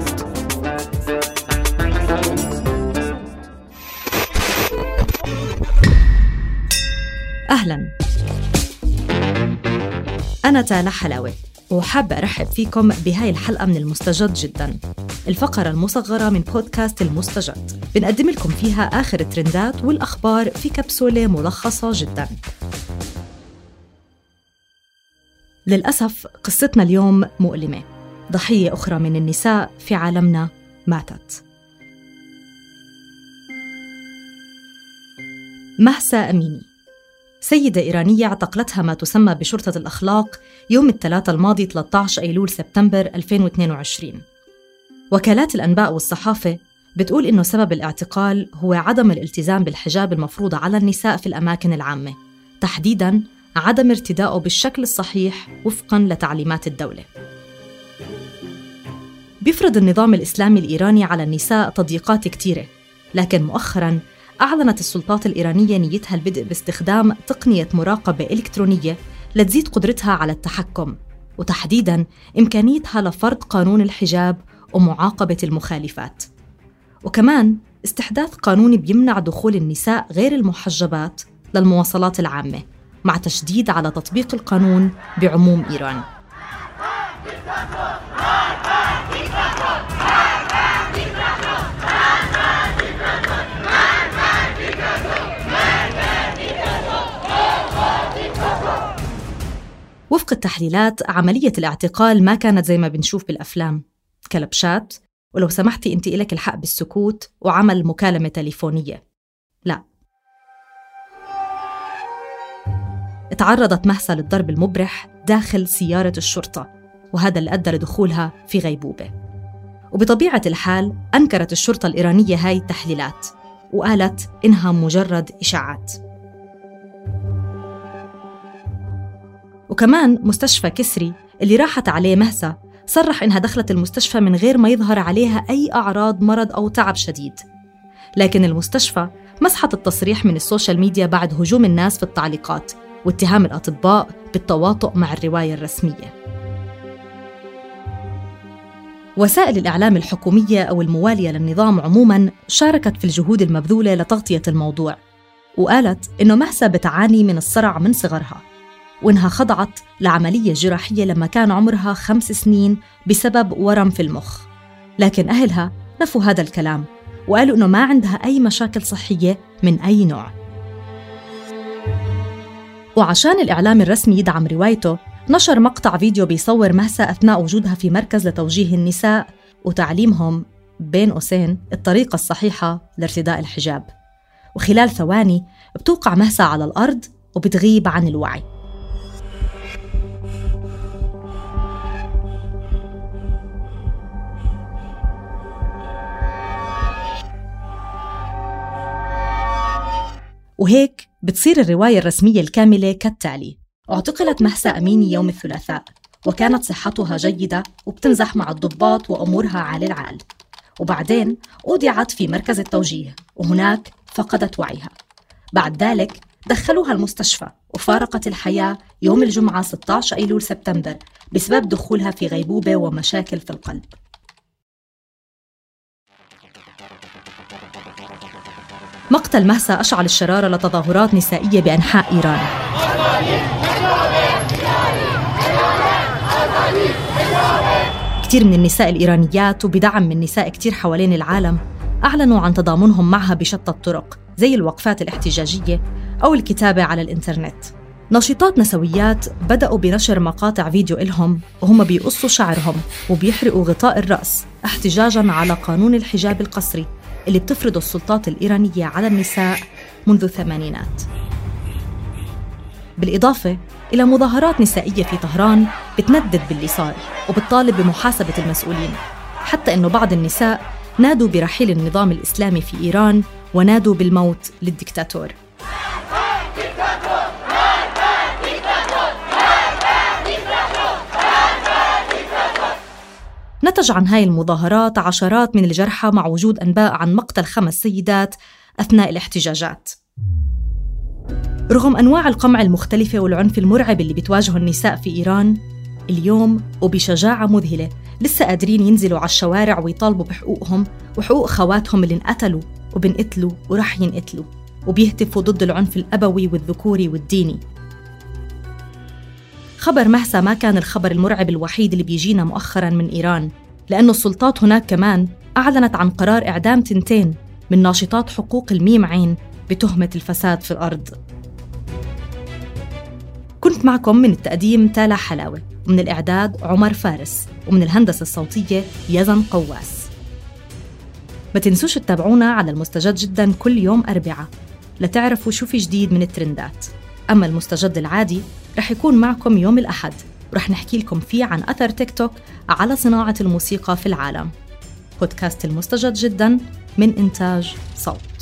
صوت أهلا. أنا تالا حلاوة وحابة أرحب فيكم بهاي الحلقة من المستجد جدا. الفقرة المصغرة من بودكاست المستجد. بنقدم لكم فيها آخر الترندات والأخبار في كبسولة ملخصة جدا. للأسف قصتنا اليوم مؤلمة. ضحية أخرى من النساء في عالمنا ماتت. مهسا أميني. سيدة إيرانية اعتقلتها ما تسمى بشرطة الأخلاق يوم الثلاثاء الماضي 13 أيلول سبتمبر 2022 وكالات الأنباء والصحافة بتقول إنه سبب الاعتقال هو عدم الالتزام بالحجاب المفروض على النساء في الأماكن العامة تحديداً عدم ارتدائه بالشكل الصحيح وفقاً لتعليمات الدولة. بيفرض النظام الإسلامي الإيراني على النساء تضييقات كتيرة. لكن مؤخراً أعلنت السلطات الإيرانية نيتها البدء باستخدام تقنية مراقبة إلكترونية لتزيد قدرتها على التحكم. وتحديداً إمكانيتها لفرض قانون الحجاب ومعاقبة المخالفات. وكمان استحداث قانون بيمنع دخول النساء غير المحجبات للمواصلات العامة مع تشديد على تطبيق القانون بعموم إيران. وفق التحليلات عملية الاعتقال ما كانت زي ما بنشوف بالأفلام. كلبشات ولو سمحتي أنت إلك الحق بالسكوت وعمل مكالمة تليفونية. لا. تعرضت مهسا للضرب المبرح داخل سيارة الشرطة وهذا اللي أدى لدخولها في غيبوبة. وبطبيعة الحال أنكرت الشرطة الإيرانية هاي التحليلات وقالت إنها مجرد إشاعات. وكمان مستشفى كسرى اللي راحت عليه مهسا صرح إنها دخلت المستشفى من غير ما يظهر عليها أي أعراض مرض أو تعب شديد. لكن المستشفى مسحت التصريح من ال social media بعد هجوم الناس في التعليقات واتهام الأطباء بالتواطؤ مع الرواية الرسمية. وسائل الإعلام الحكومية أو الموالية للنظام عموماً شاركت في الجهود المبذولة لتغطية الموضوع وقالت إنه مهسا بتعاني من الصرع من صغرها. وإنها خضعت لعملية جراحية لما كان عمرها خمس سنين بسبب ورم في المخ. لكن أهلها نفوا هذا الكلام وقالوا إنه ما عندها أي مشاكل صحية من أي نوع. وعشان الإعلام الرسمي يدعم روايته نشر مقطع فيديو بيصور مهسا أثناء وجودها في مركز لتوجيه النساء وتعليمهم بين قوسين الطريقة الصحيحة لارتداء الحجاب. وخلال ثواني بتوقع مهسا على الأرض وبتغيب عن الوعي. وهيك بتصير الرواية الرسمية الكاملة كالتالي. اعتقلت مهسا أميني يوم الثلاثاء وكانت صحتها جيدة وبتمزح مع الضباط وأمورها عال العال. وبعدين أودعت في مركز التوجيه وهناك فقدت وعيها. بعد ذلك دخلوها المستشفى وفارقت الحياة يوم الجمعة 16 أيلول سبتمبر بسبب دخولها في غيبوبة ومشاكل في القلب. مقتل مهسا أشعل الشرارة لتظاهرات نسائية بأنحاء إيران. كثير من النساء الإيرانيات وبدعم من نساء كثير حوالين العالم أعلنوا عن تضامنهم معها بشتى الطرق زي الوقفات الاحتجاجية أو الكتابة على الإنترنت. ناشطات نسويات بدأوا بنشر مقاطع فيديو إلهم وهم بيقصوا شعرهم وبيحرقوا غطاء الرأس احتجاجاً على قانون الحجاب القسري. اللي بتفرضه السلطات الإيرانية على النساء منذ الثمانينات. بالإضافة إلى مظاهرات نسائية في طهران بتندد باللي صار وبتطالب بمحاسبة المسؤولين حتى أنه بعض النساء نادوا برحيل النظام الإسلامي في إيران ونادوا بالموت للدكتاتور. نتج عن هاي المظاهرات عشرات من الجرحى مع وجود أنباء عن مقتل خمس سيدات أثناء الاحتجاجات. رغم أنواع القمع المختلفة والعنف المرعب اللي بتواجهه النساء في إيران اليوم وبشجاعة مذهلة لسه قادرين ينزلوا على الشوارع ويطالبوا بحقوقهم وحقوق خواتهم اللي انقتلوا وبنقتلوا ورح ينقتلوا وبيهتفوا ضد العنف الأبوي والذكوري والديني. خبر مهسا ما كان الخبر المرعب الوحيد اللي بيجينا مؤخرا من إيران لأنه السلطات هناك كمان أعلنت عن قرار إعدام تنتين من ناشطات حقوق الميم عين بتهمة الفساد في الأرض. كنت معكم من التقديم تالا حلاوة ومن الإعداد عمر فارس ومن الهندسة الصوتية يزن قواس. ما تنسوش تتابعونا على المستجد جدا كل يوم أربعة لتعرفوا شو في جديد من الترندات. أما المستجد العادي رح يكون معكم يوم الأحد. ورح نحكي لكم فيه عن أثر تيك توك على صناعة الموسيقى في العالم. بودكاست المستجد جدا من إنتاج صوت.